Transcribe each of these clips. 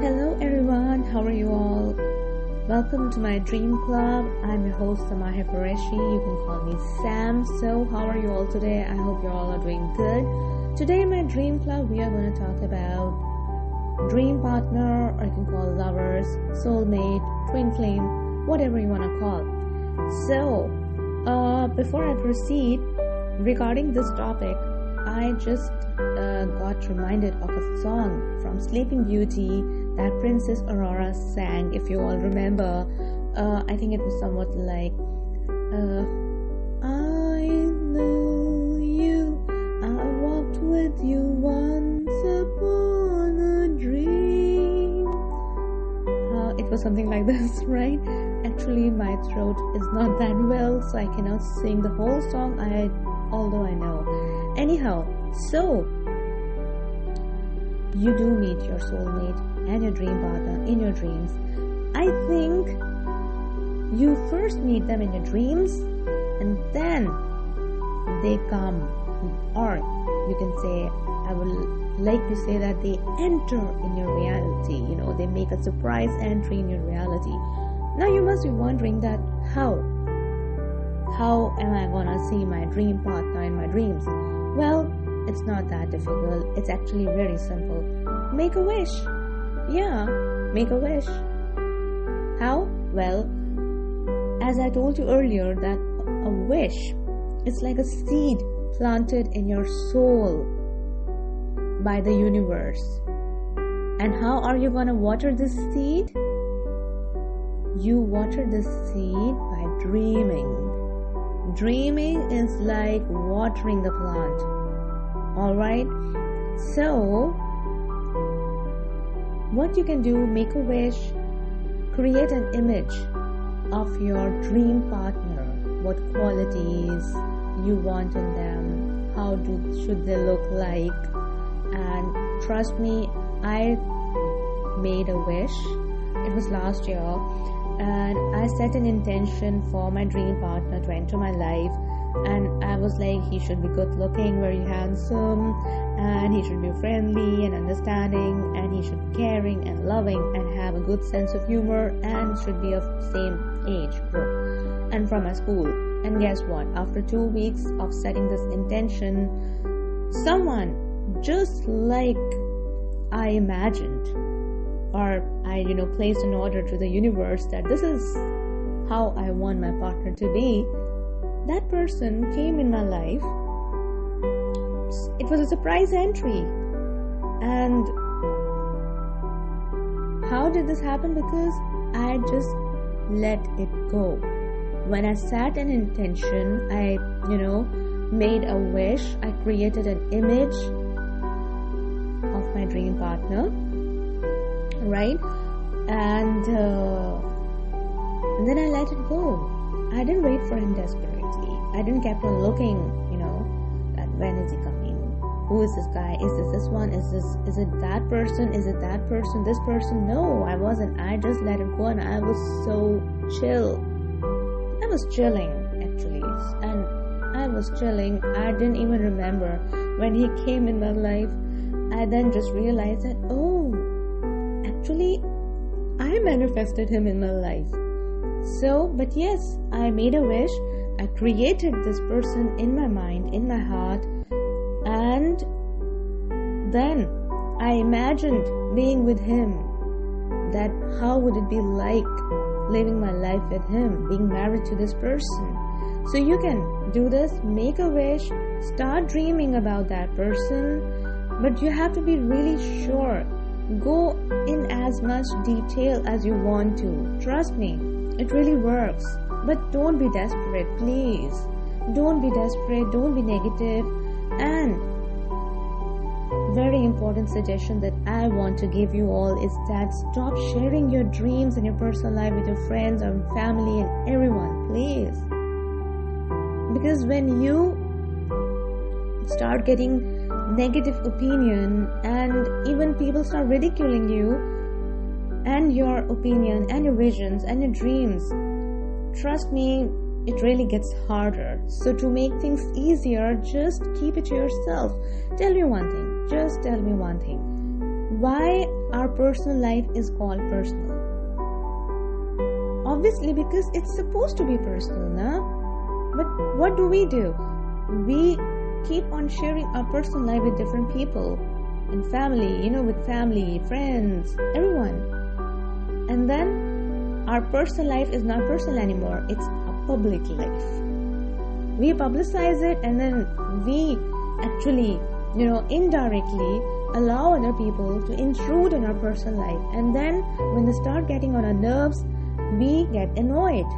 Hello everyone, how are you all? Welcome to my dream club. I'm your host Samahir Qureshi. You can call me Sam. So, how are you all today? I hope you all are doing good. Today in my dream club, we are going to talk about dream partner, or can call lovers, soulmate, twin flame, whatever you want to call. So, uh, before I proceed regarding this topic, I just uh, got reminded of a song from Sleeping Beauty that Princess Aurora sang. If you all remember, uh, I think it was somewhat like, uh, I know you, I walked with you once upon a dream. Uh, it was something like this, right? Actually, my throat is not that well, so I cannot sing the whole song. I, although I know. Anyhow, so you do meet your soulmate and your dream partner in your dreams. I think you first meet them in your dreams and then they come, or you can say, I would like to say that they enter in your reality. You know, they make a surprise entry in your reality. Now you must be wondering that how? How am I gonna see my dream partner in my dreams? Well, it's not that difficult. It's actually very simple. Make a wish. Yeah, make a wish. How? Well, as I told you earlier, that a wish is like a seed planted in your soul by the universe. And how are you gonna water this seed? You water the seed by dreaming. Dreaming is like watering the plant. Alright? So, what you can do, make a wish, create an image of your dream partner, what qualities you want in them, how do, should they look like, and trust me, I made a wish. It was last year, and I set an intention for my dream partner to enter my life and I was like, he should be good looking, very handsome, and he should be friendly and understanding, and he should be caring and loving, and have a good sense of humor, and should be of same age group, and from my school. And guess what? After two weeks of setting this intention, someone just like I imagined, or I, you know, placed an order to the universe that this is how I want my partner to be that person came in my life. It was a surprise entry. And how did this happen? Because I just let it go. When I set an intention, I, you know, made a wish, I created an image of my dream partner, right? And, uh, and then I let it go. I didn't wait for him desperately. I didn't keep on looking, you know, when is he coming? Who is this guy? Is this this one? Is this is it that person? Is it that person? This person? No, I wasn't. I just let it go and I was so chill. I was chilling actually. And I was chilling. I didn't even remember when he came in my life. I then just realized that oh actually I manifested him in my life. So, but yes, I made a wish I created this person in my mind, in my heart, and then I imagined being with him. That how would it be like living my life with him, being married to this person? So you can do this, make a wish, start dreaming about that person, but you have to be really sure. Go in as much detail as you want to. Trust me, it really works. But don't be desperate, please. Don't be desperate, don't be negative. And very important suggestion that I want to give you all is that stop sharing your dreams and your personal life with your friends or family and everyone, please. Because when you start getting negative opinion and even people start ridiculing you and your opinion and your visions and your dreams trust me, it really gets harder. So, to make things easier, just keep it to yourself. Tell me one thing. Just tell me one thing. Why our personal life is called personal? Obviously, because it's supposed to be personal, na? But what do we do? We keep on sharing our personal life with different people in family, you know, with family, friends, everyone. And then our personal life is not personal anymore, it's a public life. We publicize it and then we actually, you know, indirectly allow other people to intrude in our personal life. And then when they start getting on our nerves, we get annoyed.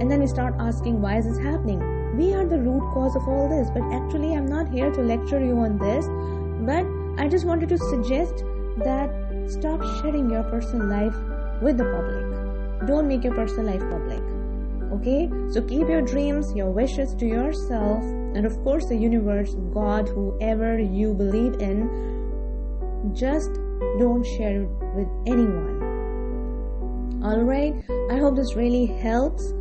And then we start asking, why is this happening? We are the root cause of all this. But actually, I'm not here to lecture you on this. But I just wanted to suggest that stop sharing your personal life with the public. Don't make your personal life public. Okay? So keep your dreams, your wishes to yourself, and of course, the universe, God, whoever you believe in. Just don't share it with anyone. Alright, I hope this really helps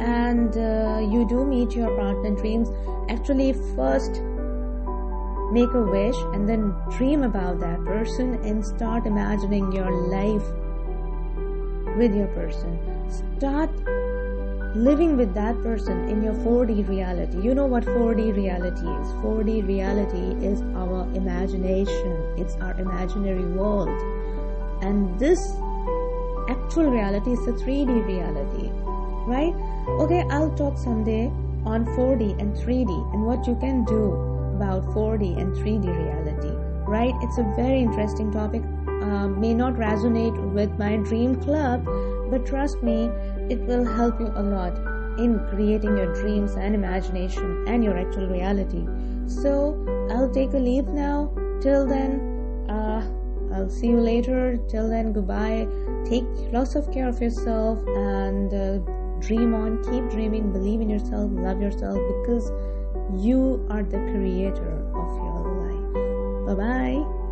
and uh, you do meet your partner dreams. Actually, first make a wish and then dream about that person and start imagining your life with your person. Start living with that person in your 4D reality. You know what 4D reality is? 4D reality is our imagination, it's our imaginary world. And this actual reality is a 3D reality, right? Okay, I'll talk someday on 4D and 3D and what you can do about 4D and 3D reality, right? It's a very interesting topic. Uh, may not resonate with my dream club, but trust me, it will help you a lot in creating your dreams and imagination and your actual reality. So, I'll take a leave now. Till then, uh, I'll see you later. Till then, goodbye. Take lots of care of yourself and uh, dream on. Keep dreaming. Believe in yourself. Love yourself because you are the creator of your life. Bye bye.